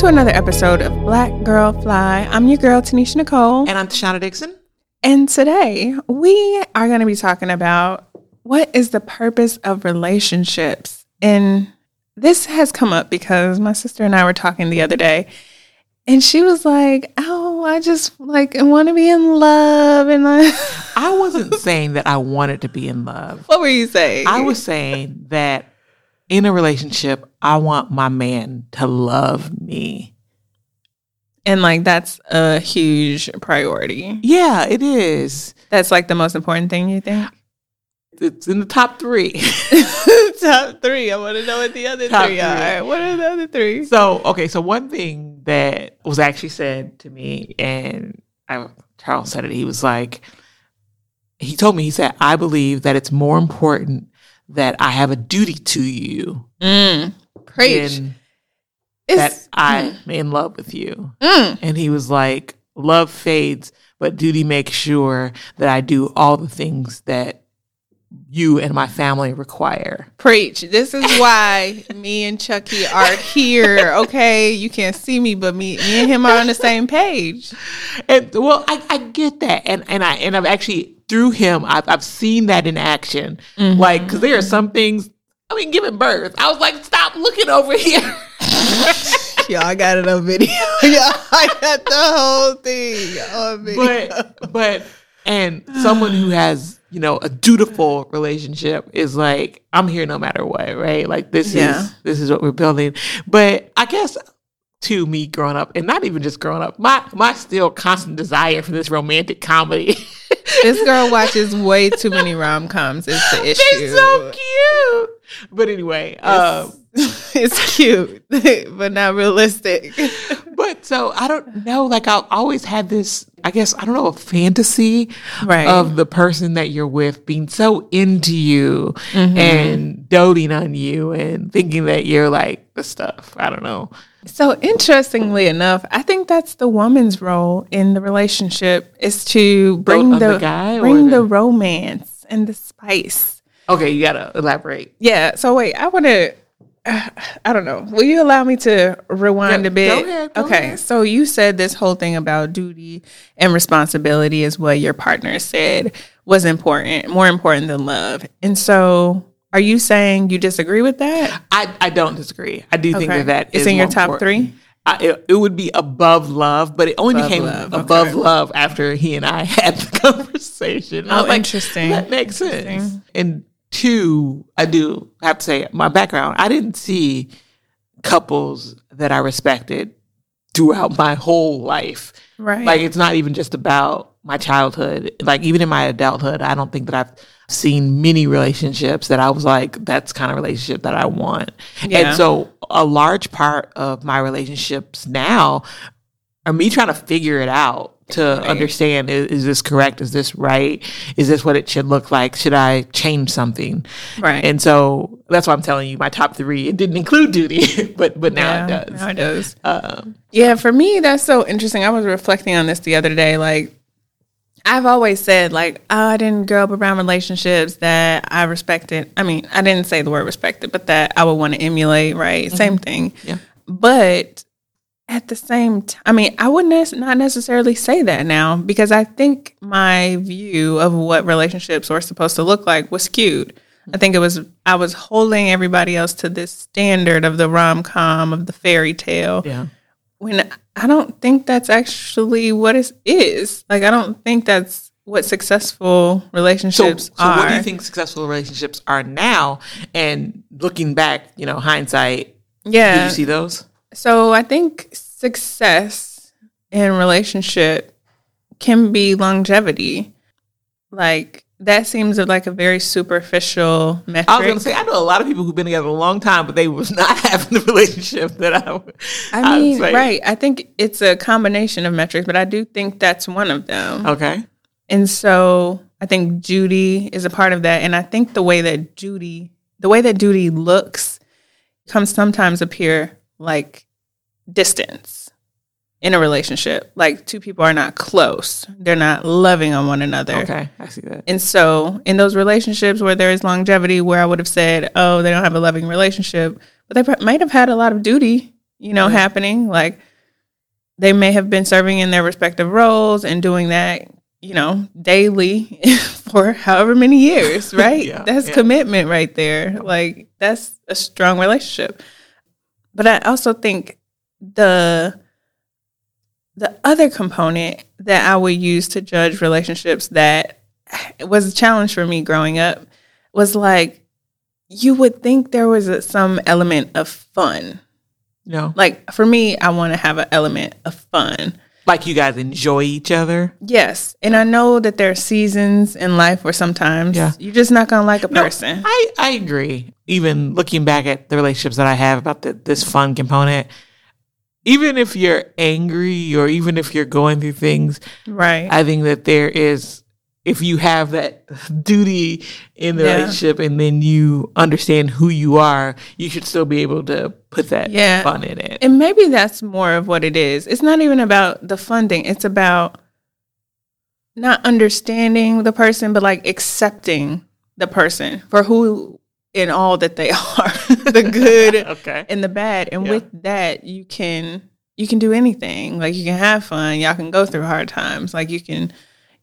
To another episode of Black Girl Fly. I'm your girl, Tanisha Nicole. And I'm Tashana Dixon. And today we are going to be talking about what is the purpose of relationships. And this has come up because my sister and I were talking the other day. And she was like, "Oh, I just like want to be in love." And I, I wasn't saying that I wanted to be in love. what were you saying? I was saying that in a relationship, I want my man to love me. and like that's a huge priority. Yeah, it is. That's like the most important thing you think. It's in the top three. Top three. I want to know what the other Top three three. are. What are the other three? so, okay, so one thing that was actually said to me, and I, Charles said it, he was like, he told me, he said, I believe that it's more important that I have a duty to you Mm. Preach. that I'm in love with you. Mm. And he was like, Love fades, but duty makes sure that I do all the things that you and my family require. Preach. This is why me and Chucky are here. Okay, you can't see me, but me, me and him are on the same page. And well, I, I get that. And and I and I've actually through him, I've I've seen that in action. Mm-hmm. Like, because there are some things, I mean, giving birth. I was like, stop looking over here. Y'all I got it on video. Y'all I got the whole thing on video. but but and someone who has you know a dutiful relationship is like i'm here no matter what right like this Yeah. is this is what we're building but i guess to me growing up and not even just growing up my my still constant desire for this romantic comedy this girl watches way too many rom coms. Is the issue? it's so cute but anyway um it's cute, but not realistic. but so i don't know like i've always had this i guess i don't know a fantasy Right. of the person that you're with being so into you mm-hmm. and doting on you and thinking that you're like the stuff i don't know So interestingly enough, I think that's the woman's role in the relationship is to bring the, the guy bring the- the romance and the spice. okay you gotta elaborate Yeah. So wait, I want to. I don't know. Will you allow me to rewind Yeah, a bit? go ahead, go okay. ahead. So you said this whole thing about duty and responsibility is what your partner said was important, more important than love. And so, are you saying you disagree with that? i i don't disagree i do think that that It's is in your top important. three? I, it, it would be above love, but it only Above became love, above okay. love after he and I had the conversation. Oh, was like, oh, interesting. That makes sense. And two, I do have to say, my background, I didn't see couples that I respected throughout my whole life. Right. Like it's not even just about my childhood. Like even in my adulthood, I don't think that I've seen many relationships that I was like, that's kind of relationship that I want. Yeah. And so a large part of my relationships now are me trying to figure it out to understand is, is this correct? Is this right? Is this what it should look like? Should I change something? Right. And so that's why I'm telling you my top three. It didn't include duty, but but now Yeah, it does. Now it does. Um, Yeah, for me, that's so interesting. I was reflecting on this the other day. Like, I've always said, like, oh, I didn't grow up around relationships that I respected. I mean, I didn't say the word respected, but that I would want to emulate, right? Same thing. Yeah. But at the same time, I mean, I wouldn't nec- not necessarily say that now because I think my view of what relationships were supposed to look like was skewed. I think it was I was holding everybody else to this standard of the rom com of the fairy tale yeah. when I don't think that's actually what it is. Like I don't think that's what successful So, relationships so are. what do you think successful relationships are now? And looking back, you know, hindsight, did Yeah. you see those? So I think success in relationship can be longevity. Like that seems like a very superficial metric. I was going to say, I know a lot of people who've been together a long time, but they was not having the relationship that I. I mean, say. right. I think it's a combination of metrics, but I do think that's one of them. Okay. And so I think Judy is a part of that. And I think the way that Judy, the way that Judy looks, comes sometimes appear like distance in a relationship. Like two people are not close, they're not loving on one another. Okay, I see that. And so, in those relationships where there is longevity, where I would have said, "Oh, they don't have a loving relationship," but they might have had a lot of duty you know, happening. Like they may have been serving in their respective roles and doing that, you know, daily for however many years, right? Yeah, that's yeah. commitment right there. Like that's a strong relationship. But I also think the the other component that I would use to judge relationships that was a challenge for me growing up was like you would think there was a, some element of fun. No. Like for me, I want to have an element of fun. Like you guys enjoy each other. Yes, and I know that there are seasons in life where sometimes Yeah. you're just not gonna like a No, person. I, I agree. Even looking back at the relationships that I have about the, this fun component, even if you're angry or even if you're going through things, right. I think that there is, if you have that duty in the Yeah. relationship and then you understand who you are, you should still be able to put that Yeah. fun in it. And maybe that's more of what it is. It's not even about the funding. It's about not understanding the person, but like accepting the person for who and all that they are, the good okay. and the bad. And Yeah. with that, you can you can do anything. Like you can have fun. Y'all can go through hard times. Like you can,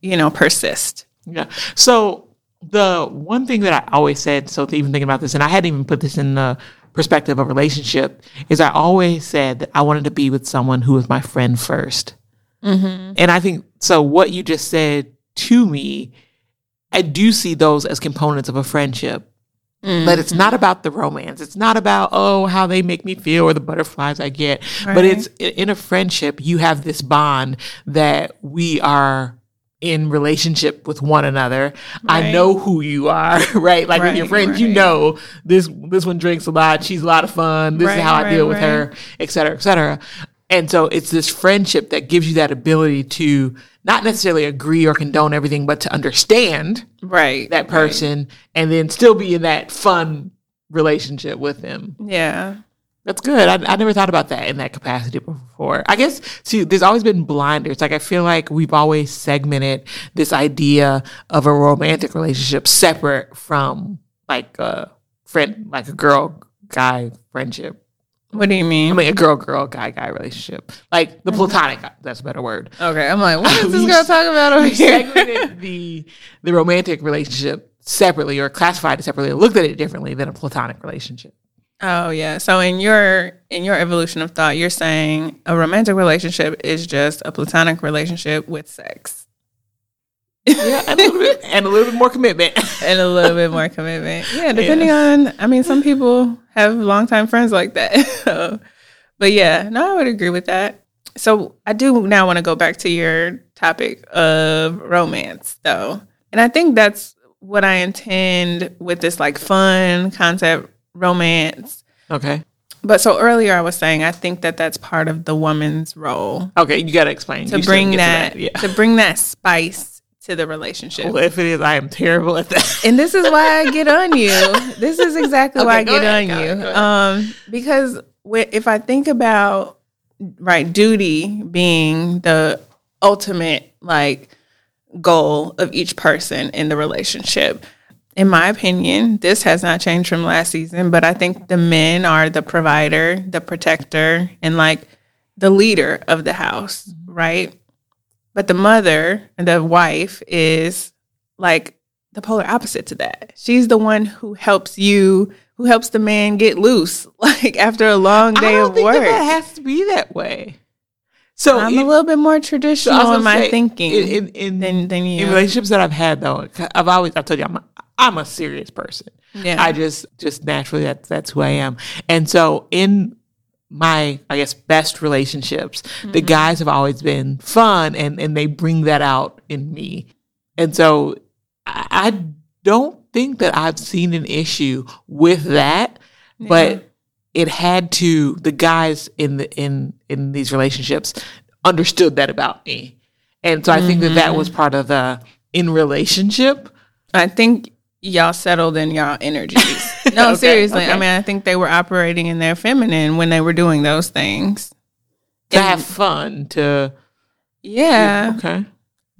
you know, persist. Yeah. So the one thing that I always said, so even thinking about this, and I hadn't even put this in the perspective of relationship, is I always said that I wanted to be with someone who was my friend 1st mm-hmm. And I think so. What you just said to me, I do see those as components of a friendship. But it's not mm-hmm. about the romance. It's not about, oh, how they make me feel or the butterflies I get. But it's in a friendship, you have this bond that we are in relationship with one another. I know who you are, right? Like with your Right, friends, you know this this one drinks a lot, she's a lot of fun, this Right, is how I right, deal with her, et cetera, et cetera. And so it's this friendship that gives you that ability to not necessarily agree or condone everything, but to understand Right. that person and then still be in that fun relationship with them. Yeah. That's good. I, I never thought about that in that capacity before. I guess, see, there's always been blinders. Like, I feel like we've always segmented this idea of a romantic relationship separate from like a friend, like a girl guy friendship. What do you mean? I mean? a girl girl guy guy relationship. Like the uh-huh. platonic, that's a better word. Okay, I'm like, what is this girl talking about over here? segmented the the romantic relationship separately or classified it separately, looked at it differently than a platonic relationship. Oh yeah. So in your in your evolution of thought, you're saying a romantic relationship is just a platonic relationship with sex Yeah, and a little bit, and a little bit more commitment. and a little bit more commitment. Yeah, depending on. I mean, some people have longtime friends like that. So, but yeah, no, I would agree with that. So I do now want to go back to your topic of romance, though, and I think that's what I intend with this like fun concept romance. Okay. But so earlier I was saying I think that that's part of the woman's role Okay, you got to explain. to You bring get to that, Yeah. to bring that spice to the relationship. Well, if it is, I am terrible at that. And this is why I get on you. This is exactly why I get ahead, on you. ahead. Um, because if I think about right duty being the ultimate like goal of each person in the relationship, in my opinion, this has not changed from last season. But I think the men are the provider, the protector, and like the leader of the house, right? But the mother, the wife, is like the polar opposite to that. She's the one who helps you, who helps the man get loose, like after a long day of work. that, that has to be that way. So, I'm in- a little bit more traditional was in my say, thinking in in, in, than than in relationships that I've had though, I've always I told you I'm I'm a serious person. yeah, I just just naturally that's that's who I am. And so in my I guess best relationships, the mm-hmm. guys have always been fun and and they bring that out in me. And so I, I don't think that I've seen an issue with that, but it had to the guys in the in in these relationships understood that about me. And so I think that that mm-hmm. was part of the in relationship I think y'all settled in y'all energies. No, Okay, seriously. I mean, I think they were operating in their feminine when they were doing those things. to And- have fun to Yeah. okay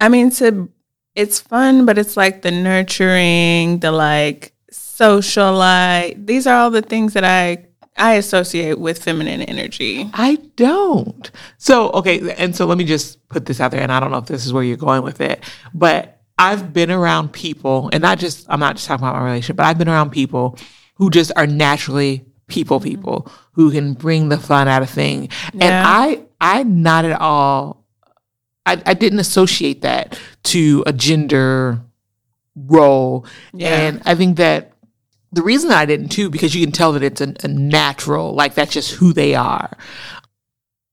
I mean, to it's fun, but it's like the nurturing, the like socialite. These are all the things that I I associate with feminine energy. I don't. So, okay, and so let me just put this out there, and I don't know if this is where you're going with it, but I've been around people, and not just, I'm not just talking about my relationship, but I've been around people who just are naturally people mm-hmm. people who can bring the fun out of thing. And I, I not at all, I, I didn't associate that to a gender role. Yeah. And I think that the reason I didn't too, because you can tell that it's a, a natural, like that's just who they are.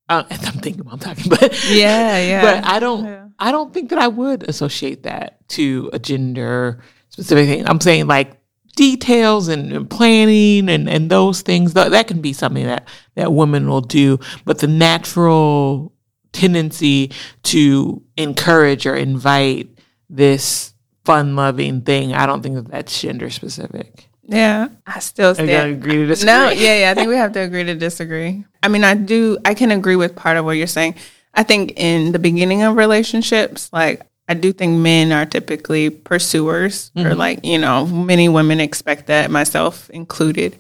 Uh, I'm thinking while I'm talking, but Yeah, yeah. but I don't, Yeah. I don't think that I would associate that to a gender specific thing. I'm saying like details and, and planning and, and those things that, that can be something that that women will do, but the natural tendency to encourage or invite this fun loving thing, I don't think that that's gender specific. Yeah, I still I stand. gotta agree to disagree. No, yeah, yeah. I think we have to agree to disagree. I mean, I do. I can agree with part of what you're saying. I think in the beginning of relationships, like I do think men are typically pursuers, or mm-hmm. like you know, many women expect that, myself included.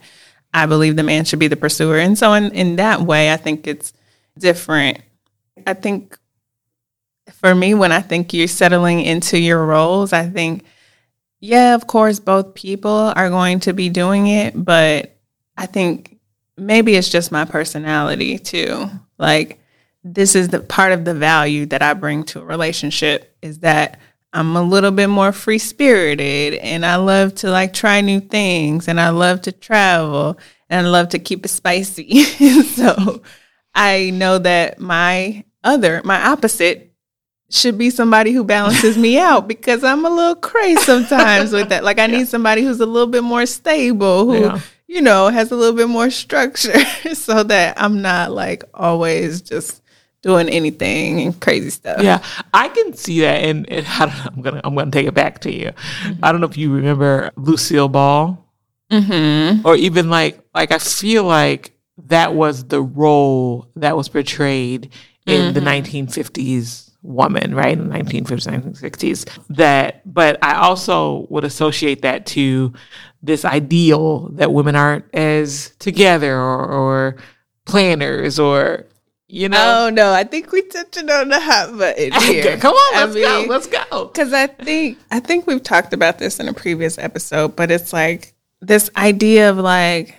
I believe the man should be the pursuer, and so in in that way, I think it's different. I think for me, when I think you're settling into your roles, I think yeah, of course, both people are going to be doing it, but I think maybe it's just my personality too. Like, this is the part of the value that I bring to a relationship is that I'm a little bit more free spirited and I love to like try new things and I love to travel and I love to keep it spicy. so I know that my other, my opposite, should be somebody who balances me out because I'm a little crazy sometimes with that. Like I need somebody who's a little bit more stable, who Yeah. you know has a little bit more structure, so that I'm not like always just doing anything and crazy stuff. Yeah, I can see that, and, and I I'm gonna I'm gonna take it back to you. I don't know if you remember Lucille Ball, Mm-hmm. or even like like I feel like that was the role that was portrayed in the 1950s woman, right? In the 1950s, 1960s. That, but I also would associate that to this ideal that women aren't as together or, or planners or you know. Oh no, I think we touching on the hot button here. Come on, let's go. mean, Let's go. Because I think I think we've talked about this in a previous episode, but it's like this idea of like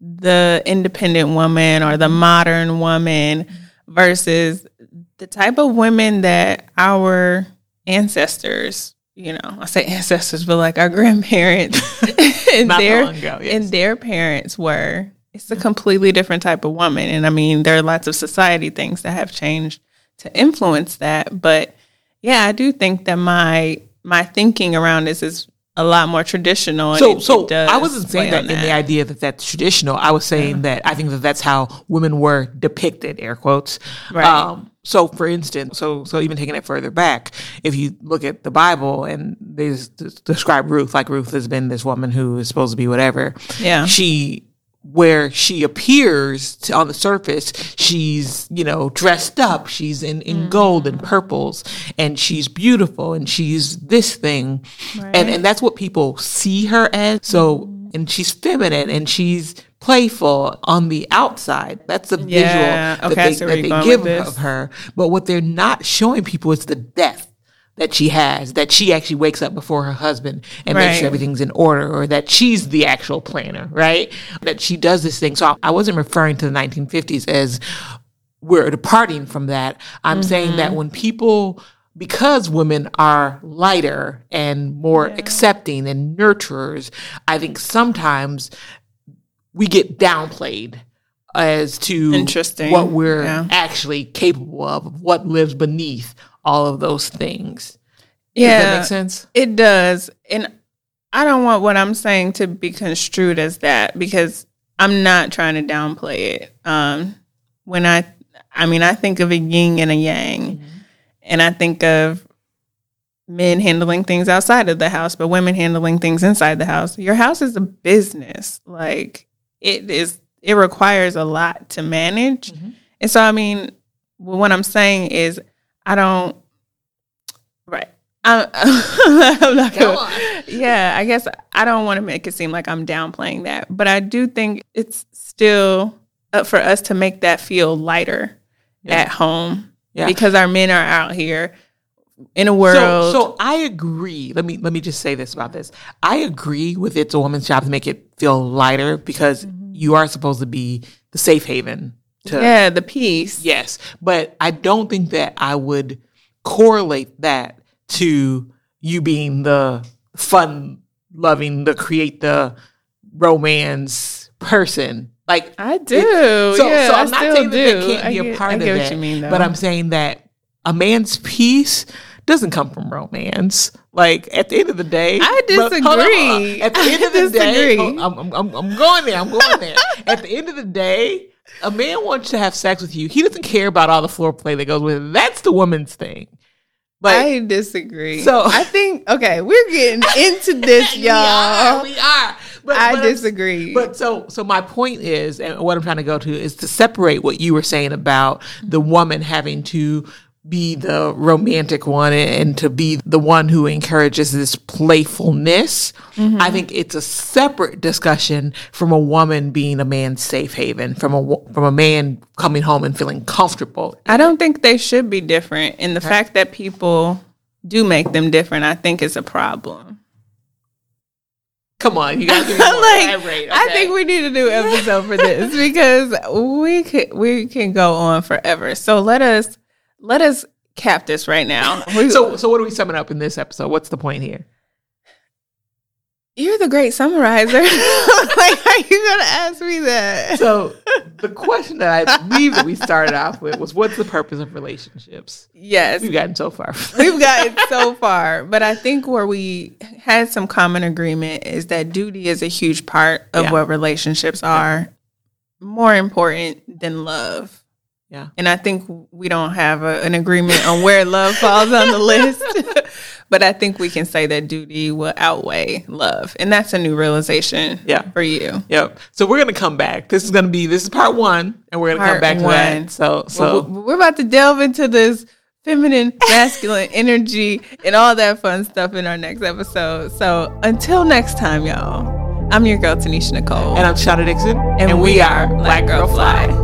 the independent woman or the modern woman versus the type of women that our ancestors, you know, I say ancestors, but like our grandparents and their ago, yes. and their parents were. It's a completely different type of woman. And I mean, there are lots of society things that have changed to influence that. But yeah, I do think that my my thinking around this is a lot more traditional. and So, it- so it I wasn't saying play that in the idea that that's traditional. I was saying that I think that that's how women were depicted, air quotes. Right. Um, so, for instance, so so even taking it further back, if you look at the Bible and they describe Ruth, like Ruth has been this woman who is supposed to be whatever. Yeah. She where she appears to, on the surface, she's, you know, dressed up. She's in, in mm. gold and purples and she's beautiful and she's this thing. And, and that's what people see her as. So, mm-hmm. and she's feminine and she's playful on the outside. That's the Yeah. visual Okay, that they, that they give of her. But what they're not showing people is the depth that she has, that she actually wakes up before her husband and makes sure everything's in order, or that she's the actual planner, right? That she does this thing. So I, I wasn't referring to the 1950s as we're departing from that. I'm saying Mm-hmm. that when people, because women are lighter and more accepting and nurturers, I think sometimes we get downplayed as to Interesting. what we're Yeah. actually capable of, what lives beneath all of those things. Yeah. Does that make sense? It does. And I don't want what I'm saying to be construed as that because I'm not trying to downplay it. Um, when I, I mean, I think of a yin and a yang, and I think of men handling things outside of the house, but women handling things inside the house. Your house is a business. Like it is, it requires a lot to manage. Mm-hmm. And so, I mean, what I'm saying is, I don't, right. I'm, I'm not Go gonna, yeah, I guess I don't want to make it seem like I'm downplaying that, but I do think it's still up for us to make that feel lighter Yeah. at home Yeah. because our men are out here in a world. So, so I agree. Let me let me just say this about this. I agree with it's a woman's job to make it feel lighter because mm-hmm. you are supposed to be the safe haven to yeah, the peace. Yes, but I don't think that I would correlate that to you being the fun loving, the create the romance person. Like I do. so, yeah, so I I'm not saying that do. that can't be a get- part I of that. mean, but I'm saying that a man's peace doesn't come from romance. Like at the end of the day, I but- on, disagree. At the end of I the day, oh, disagree. oh, I'm, I'm, I'm, I'm going there. I'm going there. at the end of the day, a man wants to have sex with you. He doesn't care about all the floor play that goes with it. That's the woman's thing. Like I disagree. So- I think okay, we're getting into this, y'all. we are. But, I but I'm- disagree. But so so my point is, and what I'm trying to go to is to separate what you were saying about the woman having to be the romantic one and to be the one who encourages this playfulness. I think it's a separate discussion from a woman being a man's safe haven, from a from a man coming home and feeling comfortable. I don't think they should be different. And the fact that people do make them different, I think is a problem. Come on, you gotta give me more like, elaborate, I think we need to do episode for this because we could we can go on forever. So let us let us cap this right now. So so what are we summing up in this episode? What's the point here? you're the great summarizer. like, are you gonna ask me that? So the question that I believe that we started off with was what's the purpose of relationships? Yes, We've gotten so far. We've gotten so far, but I think where we had some common agreement is that duty is a huge part of Yeah. what relationships are, more important than love. Yeah. And I think we don't have a, an agreement on where love falls on the list, but I think we can say that duty will outweigh love. And that's a new realization Yeah. for you. Yep. So we're gonna come back. This is gonna be this is part one, and we're gonna come Part back to one. that. So so We're- we're about to delve into this feminine, masculine energy and all that fun stuff in our next episode. So until next time, y'all, I'm your girl, Tanisha Nicole. and I'm Shauna Dixon, And we are Black Girl Fly.